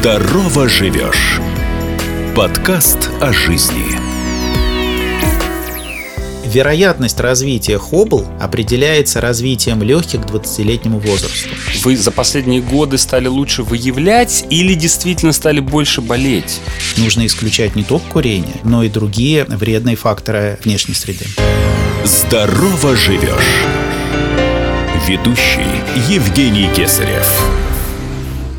Здорово живешь. Подкаст о жизни. Вероятность развития Хоббл определяется развитием легких к 20-летнему возрасту. Вы за последние годы стали лучше выявлять или действительно стали больше болеть? Нужно исключать не только курение, но и другие вредные факторы внешней среды. Здорово живешь. Ведущий Евгений Кесарев.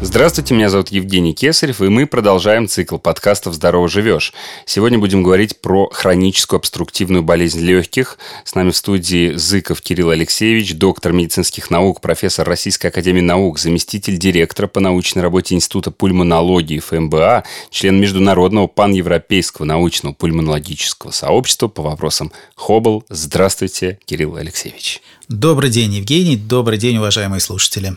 Здравствуйте, меня зовут Евгений Кесарев, и мы продолжаем цикл подкастов «Здорово живешь». Сегодня будем говорить про хроническую обструктивную болезнь легких. С нами в студии Зыков Кирилл Алексеевич, доктор медицинских наук, профессор Российской академии наук, заместитель директора по научной работе Института пульмонологии ФМБА, член Международного паневропейского научного пульмонологического сообщества по вопросам Хоббл. Здравствуйте, Кирилл Алексеевич. Добрый день, Евгений. Добрый день, уважаемые слушатели.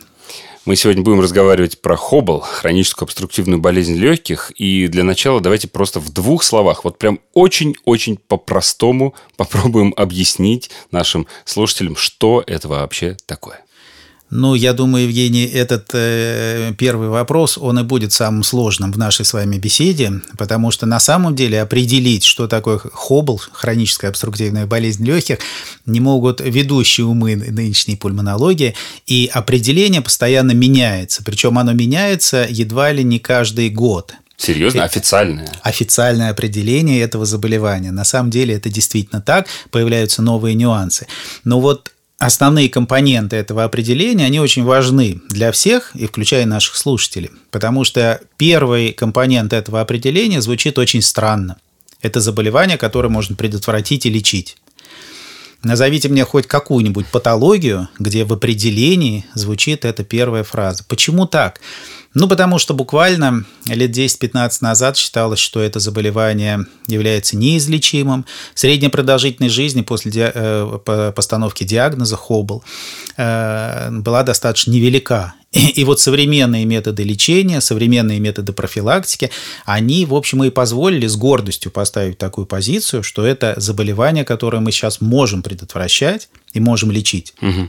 Мы сегодня будем разговаривать про Хоббл, хроническую обструктивную болезнь легких. И для начала давайте просто в двух словах, вот прям очень-очень по-простому попробуем объяснить нашим слушателям, что это вообще такое. Ну, я думаю, Евгений, этот э, первый вопрос, он и будет самым сложным в нашей с вами беседе, потому что на самом деле определить, что такое хоббл, хроническая обструктивная болезнь легких, не могут ведущие умы нынешней пульмонологии, и определение постоянно меняется, причем оно меняется едва ли не каждый год. Серьезно? Официальное? Официальное определение этого заболевания. На самом деле это действительно так, появляются новые нюансы. Но вот основные компоненты этого определения, они очень важны для всех, и включая наших слушателей, потому что первый компонент этого определения звучит очень странно. Это заболевание, которое можно предотвратить и лечить. Назовите мне хоть какую-нибудь патологию, где в определении звучит эта первая фраза. Почему так? Ну, потому что буквально лет 10-15 назад считалось, что это заболевание является неизлечимым. Средняя продолжительность жизни после ди... э, постановки диагноза Хоббл э, была достаточно невелика. И, и вот современные методы лечения, современные методы профилактики, они, в общем, и позволили с гордостью поставить такую позицию, что это заболевание, которое мы сейчас можем предотвращать и можем лечить. Угу.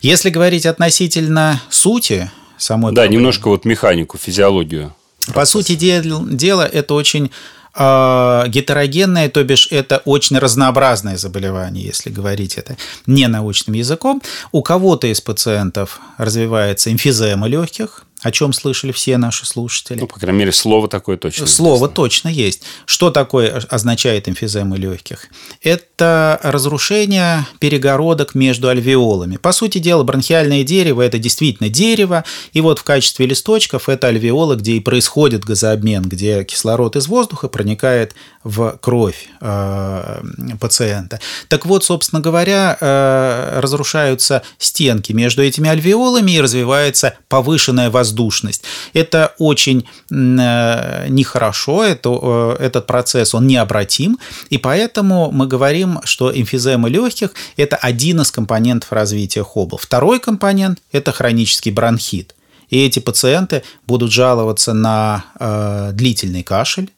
Если говорить относительно сути самой Да, проблемы. немножко вот механику, физиологию. По сути дела, это очень э, гетерогенное, то бишь это очень разнообразное заболевание, если говорить это не научным языком. У кого-то из пациентов развивается эмфизема легких, о чем слышали все наши слушатели. Ну, по крайней мере, слово такое точно Слово известно. точно есть. Что такое означает эмфизема легких? Это разрушение перегородок между альвеолами. По сути дела, бронхиальное дерево – это действительно дерево, и вот в качестве листочков это альвеолы, где и происходит газообмен, где кислород из воздуха проникает в кровь э, пациента. Так вот, собственно говоря, э, разрушаются стенки между этими альвеолами и развивается повышенная воздушность. Это очень э, нехорошо, это, э, этот процесс, он необратим, и поэтому мы говорим, что эмфизема легких – это один из компонентов развития Хоббл. Второй компонент – это хронический бронхит. И эти пациенты будут жаловаться на э, длительный кашель,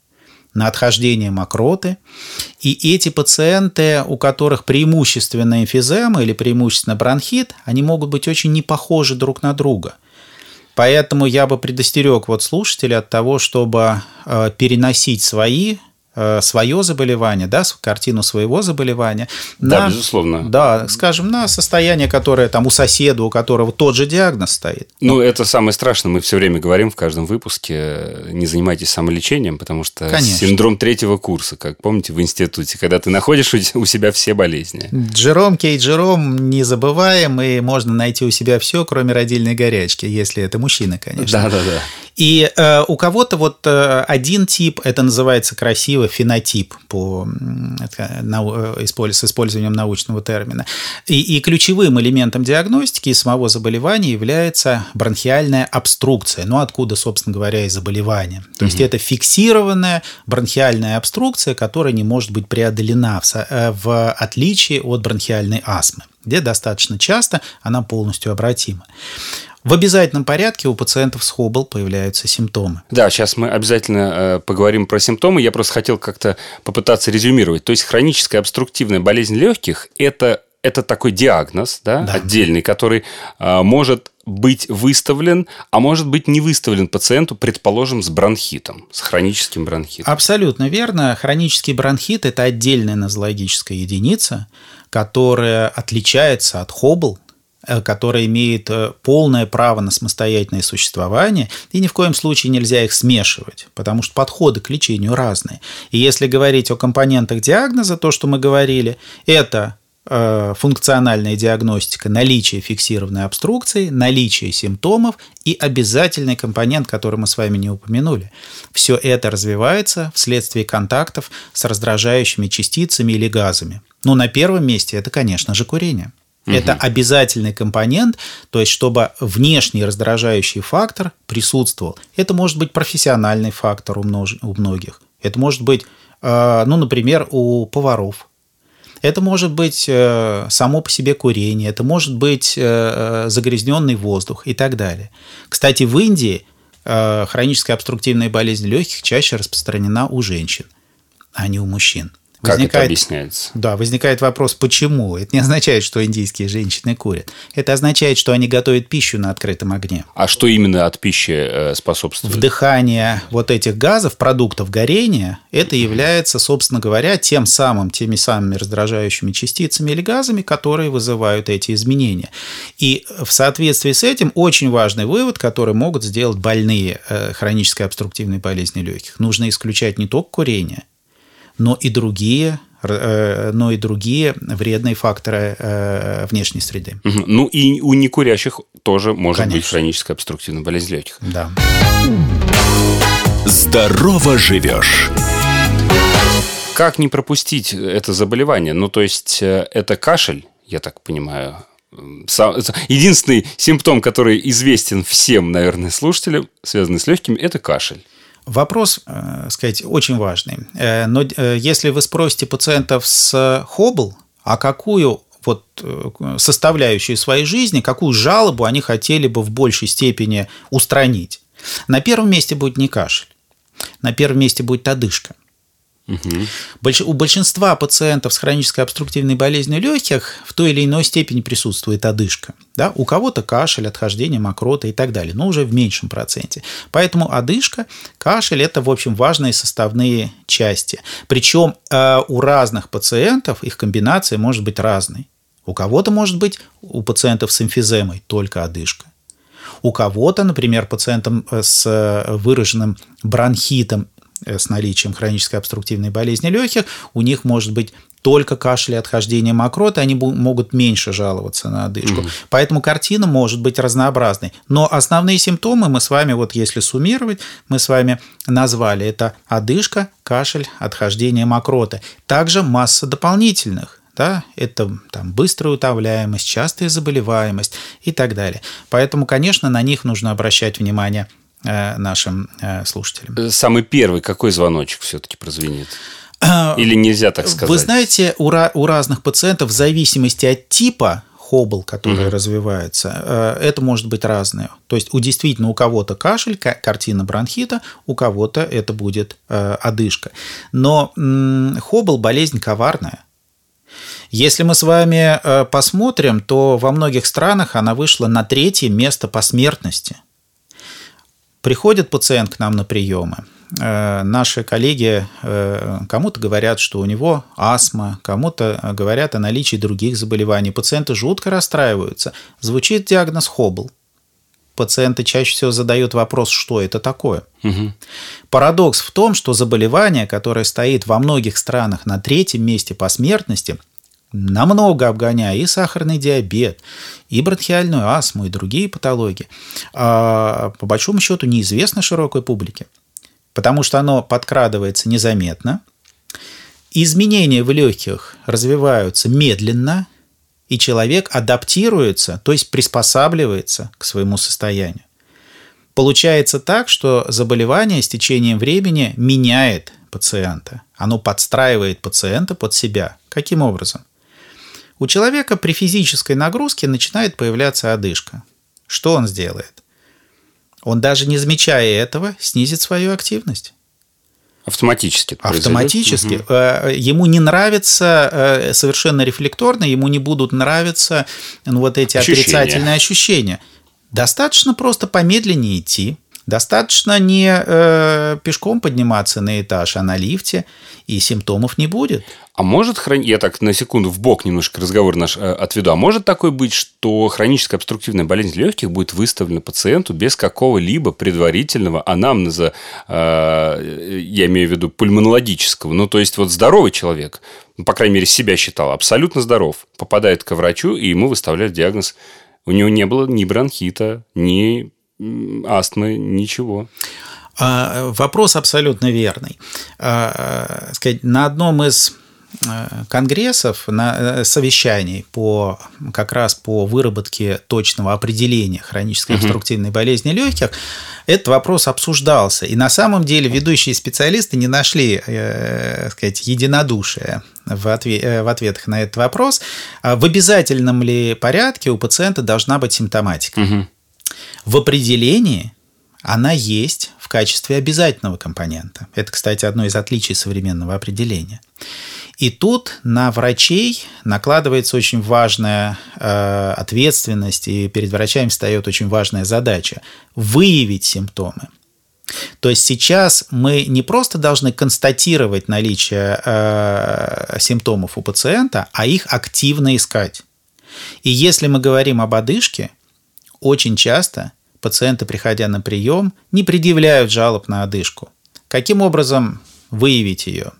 на отхождение мокроты. И эти пациенты, у которых преимущественно эмфизема или преимущественно бронхит, они могут быть очень не похожи друг на друга – Поэтому я бы предостерег вот слушателей от того, чтобы э, переносить свои свое заболевание, да, картину своего заболевания. Да, на, безусловно. Да, скажем, на состояние, которое там у соседа, у которого тот же диагноз стоит. Ну, это самое страшное. Мы все время говорим в каждом выпуске, не занимайтесь самолечением, потому что Конечно. синдром третьего курса, как помните в институте, когда ты находишь у себя все болезни. Джером, Кей Джером, не забываем, и можно найти у себя все, кроме родильной горячки, если это мужчина, конечно. Да, да, да. И э, у кого-то вот э, один тип, это называется красиво фенотип по, это, на, э, с использованием научного термина. И, и ключевым элементом диагностики самого заболевания является бронхиальная обструкция. Ну, откуда, собственно говоря, и заболевание. То есть, это фиксированная бронхиальная обструкция, которая не может быть преодолена в, э, в отличие от бронхиальной астмы где достаточно часто она полностью обратима. В обязательном порядке у пациентов с Хоббл появляются симптомы. Да, сейчас мы обязательно э, поговорим про симптомы. Я просто хотел как-то попытаться резюмировать. То есть хроническая обструктивная болезнь легких – это это такой диагноз, да, да. отдельный, который э, может быть выставлен, а может быть не выставлен пациенту, предположим, с бронхитом, с хроническим бронхитом. Абсолютно верно. Хронический бронхит – это отдельная нозологическая единица, которая отличается от хобл, которая имеет э, полное право на самостоятельное существование, и ни в коем случае нельзя их смешивать, потому что подходы к лечению разные. И если говорить о компонентах диагноза, то, что мы говорили, это Э, функциональная диагностика наличие фиксированной обструкции, наличие симптомов и обязательный компонент, который мы с вами не упомянули. Все это развивается вследствие контактов с раздражающими частицами или газами. Ну, на первом месте это, конечно же, курение. Угу. Это обязательный компонент, то есть чтобы внешний раздражающий фактор присутствовал. Это может быть профессиональный фактор у, множ... у многих. Это может быть, э, ну, например, у поваров – это может быть э, само по себе курение, это может быть э, загрязненный воздух и так далее. Кстати, в Индии хроническая обструктивная болезнь легких чаще распространена у женщин, а не у мужчин. Как возникает, это объясняется? Да, возникает вопрос, почему? Это не означает, что индийские женщины курят. Это означает, что они готовят пищу на открытом огне. А что именно от пищи э, способствует? Вдыхание вот этих газов, продуктов горения, это является, собственно говоря, тем самым, теми самыми раздражающими частицами или газами, которые вызывают эти изменения. И в соответствии с этим очень важный вывод, который могут сделать больные э, хронической обструктивной болезни легких. Нужно исключать не только курение, но и другие э, но и другие вредные факторы э, внешней среды. Угу. Ну и у некурящих тоже может Конечно. быть хроническая обструктивная болезнь легких. Да. Здорово живешь. Как не пропустить это заболевание? Ну, то есть, э, это кашель, я так понимаю, Единственный симптом, который известен всем, наверное, слушателям, связанный с легкими, это кашель. Вопрос, э, сказать, очень важный. Э, но э, если вы спросите пациентов с Хоббл, а какую вот составляющую своей жизни, какую жалобу они хотели бы в большей степени устранить. На первом месте будет не кашель, на первом месте будет одышка. Угу. У большинства пациентов с хронической обструктивной болезнью легких в той или иной степени присутствует одышка. Да? У кого-то кашель, отхождение мокрота и так далее, но уже в меньшем проценте. Поэтому одышка, кашель – это, в общем, важные составные части. Причем э, у разных пациентов их комбинация может быть разной. У кого-то может быть, у пациентов с эмфиземой только одышка. У кого-то, например, пациентам э, с э, выраженным бронхитом с наличием хронической обструктивной болезни легких, у них может быть только кашель и отхождение мокроты, они могут меньше жаловаться на одышку. Mm-hmm. Поэтому картина может быть разнообразной. Но основные симптомы мы с вами, вот если суммировать, мы с вами назвали. Это одышка, кашель, отхождение мокроты. Также масса дополнительных. Да, это там, быстрая утовляемость, частая заболеваемость и так далее. Поэтому, конечно, на них нужно обращать внимание – Э, нашим э, слушателям. Самый первый какой звоночек все-таки прозвенит? Или нельзя так сказать? Вы знаете, у, у разных пациентов в зависимости от типа хобл, который угу. развивается, э, это может быть разное. То есть у действительно у кого-то кашель, картина бронхита, у кого-то это будет одышка. Но хобл болезнь коварная. Если мы с вами посмотрим, то во многих странах она вышла на третье место по смертности – Приходит пациент к нам на приемы. Э, наши коллеги э, кому-то говорят, что у него астма, кому-то говорят о наличии других заболеваний. Пациенты жутко расстраиваются. Звучит диагноз Хоббл. Пациенты чаще всего задают вопрос, что это такое. Угу. Парадокс в том, что заболевание, которое стоит во многих странах на третьем месте по смертности, намного обгоняя и сахарный диабет, и бронхиальную астму, и другие патологии, а, по большому счету неизвестно широкой публике, потому что оно подкрадывается незаметно, изменения в легких развиваются медленно, и человек адаптируется, то есть приспосабливается к своему состоянию. Получается так, что заболевание с течением времени меняет пациента. Оно подстраивает пациента под себя. Каким образом? У человека при физической нагрузке начинает появляться одышка. Что он сделает? Он даже не замечая этого, снизит свою активность. Автоматически. Автоматически. Угу. Ему не нравится э, совершенно рефлекторно, ему не будут нравиться ну, вот эти ощущения. отрицательные ощущения. Достаточно просто помедленнее идти, достаточно не э, пешком подниматься на этаж, а на лифте, и симптомов не будет. А может хрон... я так на секунду в бок немножко разговор наш э, отведу. А может такое быть, что хроническая обструктивная болезнь легких будет выставлена пациенту без какого-либо предварительного анамнеза, э, я имею в виду пульмонологического. Ну, то есть вот здоровый человек, ну, по крайней мере себя считал, абсолютно здоров, попадает к врачу и ему выставляют диагноз. У него не было ни бронхита, ни астмы, ничего. А, вопрос абсолютно верный. А, сказать, на одном из э, конгрессов, на э, совещаний по, как раз по выработке точного определения хронической обструктивной болезни легких, этот вопрос обсуждался. И на самом деле ведущие специалисты не нашли э, сказать, единодушия в, ответ, э, в ответах на этот вопрос. А в обязательном ли порядке у пациента должна быть симптоматика? Угу. В определении она есть в качестве обязательного компонента. Это, кстати, одно из отличий современного определения. И тут на врачей накладывается очень важная э, ответственность, и перед врачами встает очень важная задача – выявить симптомы. То есть сейчас мы не просто должны констатировать наличие э, симптомов у пациента, а их активно искать. И если мы говорим об одышке, очень часто пациенты, приходя на прием, не предъявляют жалоб на одышку. Каким образом выявить ее?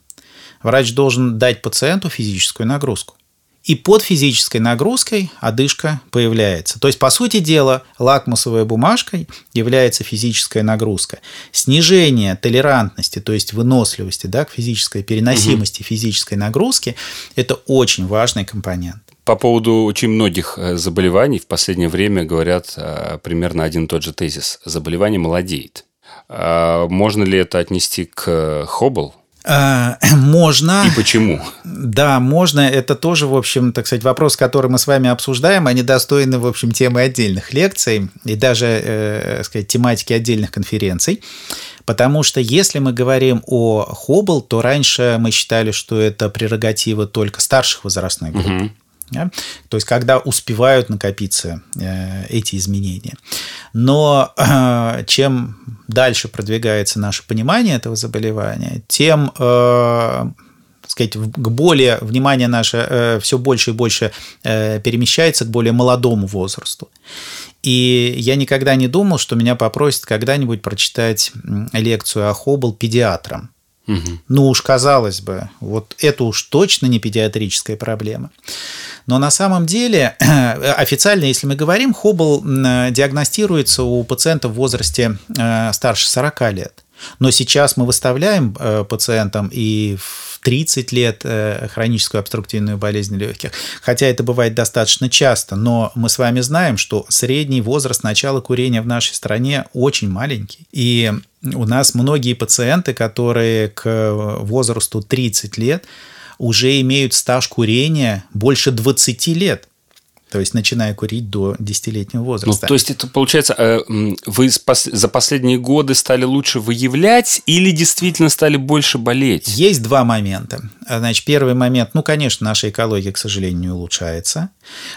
Врач должен дать пациенту физическую нагрузку. И под физической нагрузкой одышка появляется. То есть, по сути дела, лакмусовой бумажкой является физическая нагрузка. Снижение толерантности, то есть выносливости да, к физической переносимости угу. физической нагрузки – это очень важный компонент. По поводу очень многих э, заболеваний в последнее время говорят э, примерно один и тот же тезис. Заболевание молодеет. А можно ли это отнести к Хоббл? А, можно. И почему? Да, можно. Это тоже, в общем, так сказать, вопрос, который мы с вами обсуждаем. Они достойны, в общем, темы отдельных лекций и даже, э, сказать, тематики отдельных конференций. Потому что если мы говорим о Хоббл, то раньше мы считали, что это прерогатива только старших возрастных групп. Угу. Да? То есть, когда успевают накопиться э, эти изменения. Но э, чем дальше продвигается наше понимание этого заболевания, тем э, сказать, к более внимание наше э, все больше и больше э, перемещается к более молодому возрасту. И я никогда не думал, что меня попросят когда-нибудь прочитать лекцию о Хоббл педиатрам. Ну уж казалось бы, вот это уж точно не педиатрическая проблема. Но на самом деле, официально, если мы говорим, Хоббл диагностируется у пациентов в возрасте э, старше 40 лет. Но сейчас мы выставляем э, пациентам и в 30 лет э, хроническую обструктивную болезнь легких. Хотя это бывает достаточно часто, но мы с вами знаем, что средний возраст начала курения в нашей стране очень маленький. И у нас многие пациенты, которые к возрасту 30 лет уже имеют стаж курения больше 20 лет. То есть, начиная курить до 10-летнего возраста. Ну, то есть, это получается, э, вы за последние годы стали лучше выявлять или действительно стали больше болеть? Есть два момента. Значит, первый момент, ну, конечно, наша экология, к сожалению, не улучшается.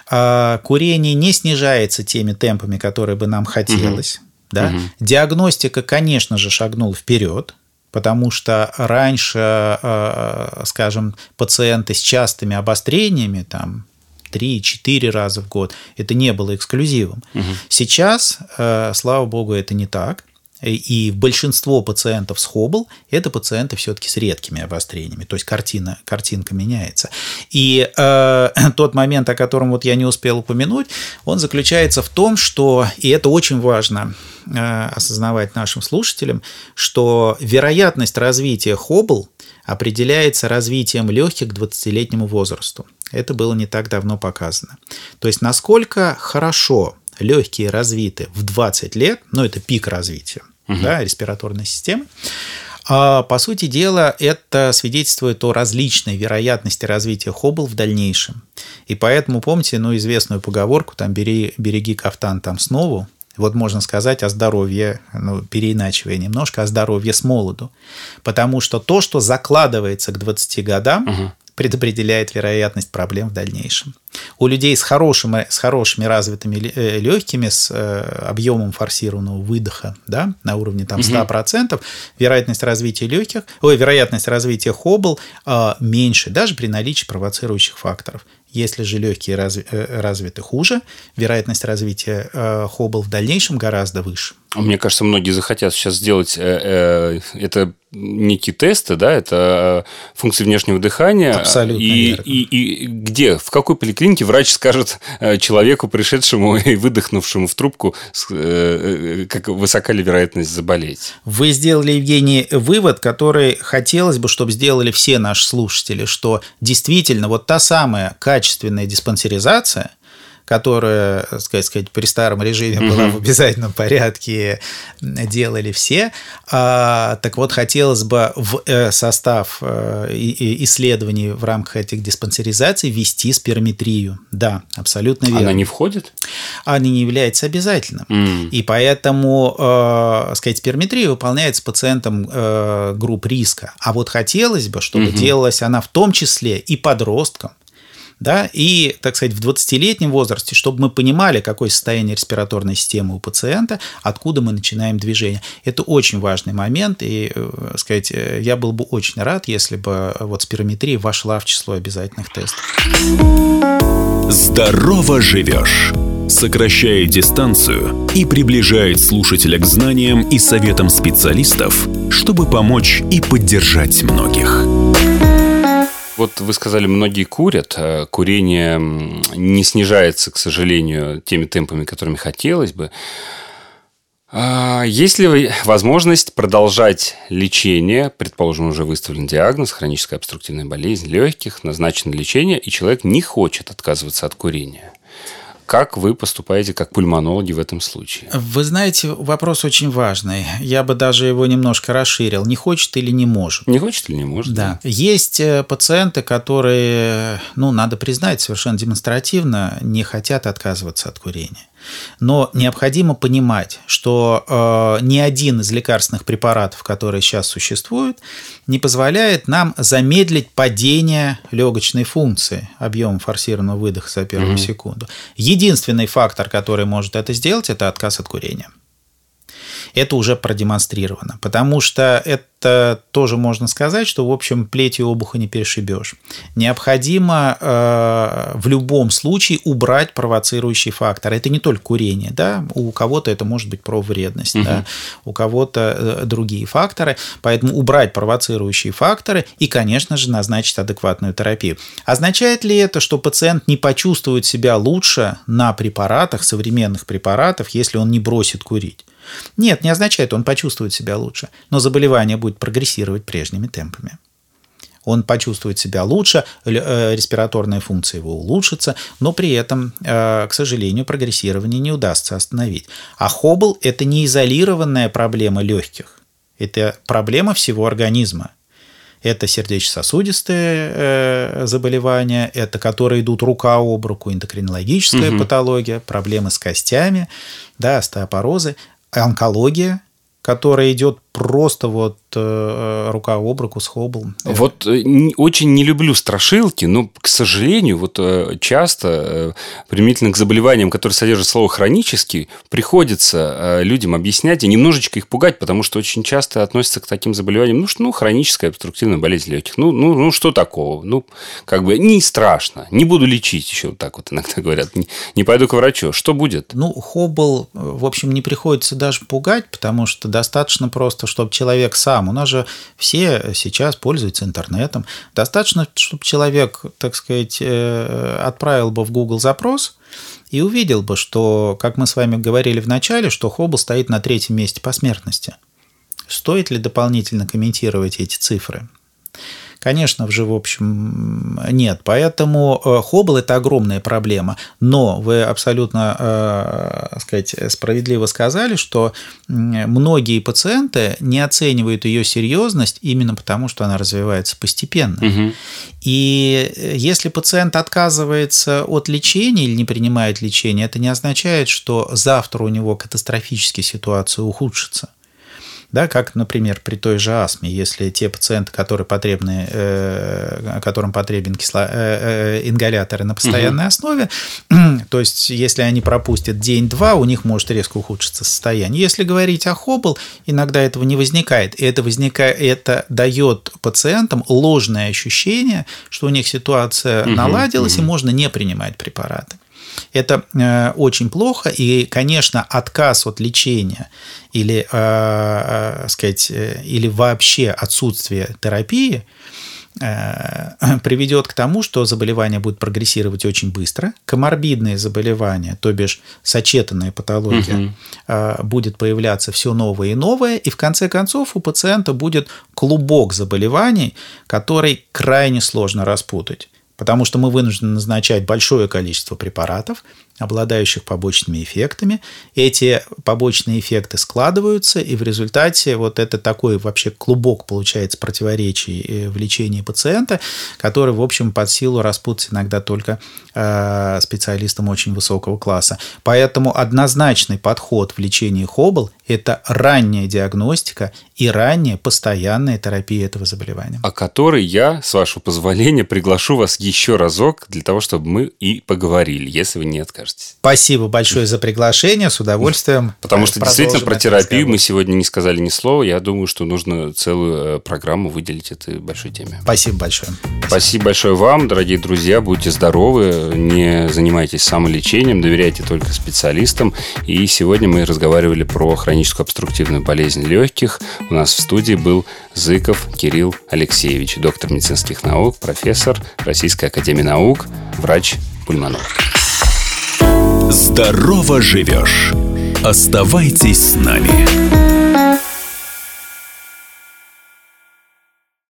А курение не снижается теми темпами, которые бы нам хотелось. Угу. Да? Угу. Диагностика, конечно же, шагнула вперед потому что раньше, э, скажем, пациенты с частыми обострениями, там, 3-4 раза в год, это не было эксклюзивом. Угу. Сейчас, э, слава богу, это не так. И большинство пациентов с Хоббл – это пациенты все-таки с редкими обострениями, то есть картина, картинка меняется. И э, тот момент, о котором вот я не успел упомянуть, он заключается в том, что, и это очень важно э, осознавать нашим слушателям, что вероятность развития Хоббл определяется развитием легких к 20-летнему возрасту. Это было не так давно показано. То есть насколько хорошо легкие развиты в 20 лет, ну это пик развития, угу. да, респираторной системы, а, по сути дела, это свидетельствует о различной вероятности развития Хоббл в дальнейшем. И поэтому помните, ну, известную поговорку, там, бери, береги кафтан там снова, вот можно сказать о здоровье, ну, переиначивая немножко, о здоровье с молоду. Потому что то, что закладывается к 20 годам, угу. предопределяет вероятность проблем в дальнейшем. У людей с хорошими, с хорошими развитыми легкими, с объемом форсированного выдоха да, на уровне там, 100%, угу. вероятность развития легких, ой, вероятность развития хоббл меньше, даже при наличии провоцирующих факторов. Если же легкие разви, э, развиты хуже, вероятность развития э, хоббл в дальнейшем гораздо выше. Мне кажется, многие захотят сейчас сделать э, это некие тесты, да, это функции внешнего дыхания. Абсолютно и, верно. И, и, и где, в какой поликлинике врач скажет человеку, пришедшему и выдохнувшему в трубку, как высока ли вероятность заболеть? Вы сделали, Евгений, вывод, который хотелось бы, чтобы сделали все наши слушатели, что действительно вот та самая качественная качественная диспансеризация, которая, сказать, сказать, при старом режиме угу. была в обязательном порядке, делали все. А, так вот, хотелось бы в э, состав э, исследований в рамках этих диспансеризаций ввести спирометрию. Да, абсолютно верно. Она не входит? Она не является обязательным. Mm. И поэтому, э, сказать, спирометрия выполняется пациентом групп риска. А вот хотелось бы, чтобы mm-hmm. делалась она в том числе и подросткам, да, и, так сказать, в 20-летнем возрасте, чтобы мы понимали, какое состояние респираторной системы у пациента, откуда мы начинаем движение. Это очень важный момент, и, э, сказать, э, я был бы очень рад, если бы вот спирометрия вошла в число обязательных тестов. Здорово живешь! Сокращает дистанцию и приближает слушателя к знаниям и советам специалистов, чтобы помочь и поддержать многих. Вот вы сказали, многие курят. А курение не снижается, к сожалению, теми темпами, которыми хотелось бы. А есть ли возможность продолжать лечение, предположим, уже выставлен диагноз, хроническая обструктивная болезнь легких, назначено лечение, и человек не хочет отказываться от курения? Как вы поступаете как пульмонологи в этом случае? Вы знаете, вопрос очень важный. Я бы даже его немножко расширил. Не хочет или не может? Не хочет или не может? Да. да. Есть э, пациенты, которые, ну, надо признать, совершенно демонстративно не хотят отказываться от курения. Но необходимо понимать, что э, ни один из лекарственных препаратов, которые сейчас существуют, не позволяет нам замедлить падение легочной функции объема форсированного выдоха за первую mm-hmm. секунду. Единственный фактор, который может это сделать, это отказ от курения это уже продемонстрировано. Потому что это тоже можно сказать, что, в общем, плетью обуха не перешибешь. Необходимо э, в любом случае убрать провоцирующий фактор. Это не только курение, да, у кого-то это может быть провредность, угу. да, у кого-то э, другие факторы. Поэтому убрать провоцирующие факторы и, конечно же, назначить адекватную терапию. Означает ли это, что пациент не почувствует себя лучше на препаратах, современных препаратах, если он не бросит курить? Нет, не означает, он почувствует себя лучше, но заболевание будет прогрессировать прежними темпами. Он почувствует себя лучше, э, респираторная функция его улучшится, но при этом, э, к сожалению, прогрессирование не удастся остановить. А хоббл – это не изолированная проблема легких, это проблема всего организма. Это сердечно-сосудистые э, заболевания, это которые идут рука об руку, эндокринологическая угу. патология, проблемы с костями, да, остеопорозы онкология, которая идет просто вот рука об руку с Хоббл. Вот э, очень не люблю страшилки, но, к сожалению, вот э, часто э, применительно к заболеваниям, которые содержат слово «хронический», приходится э, людям объяснять и немножечко их пугать, потому что очень часто относятся к таким заболеваниям, ну, что, ну хроническая обструктивная болезнь легких, ну, ну, ну, что такого? Ну, как бы не страшно, не буду лечить, еще вот так вот иногда говорят, не, не пойду к врачу. Что будет? Ну, Хоббл, в общем, не приходится даже пугать, потому что достаточно просто, чтобы человек сам, у нас же все сейчас пользуются интернетом, достаточно, чтобы человек, так сказать, э, отправил бы в Google запрос и увидел бы, что, как мы с вами говорили в начале, что Хоббл стоит на третьем месте по смертности. Стоит ли дополнительно комментировать эти цифры? Конечно же, в общем, нет. Поэтому э, Хоббл – это огромная проблема. Но вы абсолютно, э, сказать, справедливо сказали, что многие пациенты не оценивают ее серьезность именно потому, что она развивается постепенно. Угу. И если пациент отказывается от лечения или не принимает лечение, это не означает, что завтра у него катастрофически ситуация ухудшится. Да, как, например, при той же астме, если те пациенты, которые потребны, э, которым потребен кисло, э, э, ингаляторы на постоянной угу. основе, то есть если они пропустят день-два, у них может резко ухудшиться состояние. Если говорить о хобл, иногда этого не возникает, и это возникает, это дает пациентам ложное ощущение, что у них ситуация угу, наладилась угу. и можно не принимать препараты. Это э, очень плохо, и, конечно, отказ от лечения или, э, э, сказать, э, или вообще отсутствие терапии приведет к тому, что заболевание будет прогрессировать очень быстро, коморбидные заболевания, то бишь сочетанная патология, угу. будет появляться все новое и новое, и в конце концов у пациента будет клубок заболеваний, который крайне сложно распутать потому что мы вынуждены назначать большое количество препаратов, обладающих побочными эффектами. Эти побочные эффекты складываются, и в результате вот это такой вообще клубок получается противоречий э, в лечении пациента, который, в общем, под силу распутать иногда только э, специалистам очень высокого класса. Поэтому однозначный подход в лечении Хоббл – это ранняя диагностика и ранняя постоянная терапия этого заболевания. О которой я, с вашего позволения, приглашу вас еще разок для того, чтобы мы и поговорили, если вы не откажетесь. Спасибо большое за приглашение, с удовольствием. Потому что действительно про терапию мы сегодня не сказали ни слова. Я думаю, что нужно целую э, программу выделить этой большой теме. Спасибо большое. Спасибо, Спасибо большое вам, дорогие друзья. Будьте здоровы, не занимайтесь самолечением, доверяйте только специалистам. И сегодня мы разговаривали про хроническую обструктивную болезнь легких. У нас в студии был Зыков Кирилл Алексеевич, доктор медицинских наук, профессор Российской академии наук, врач-пульмонолог. Здорово живешь. Оставайтесь с нами.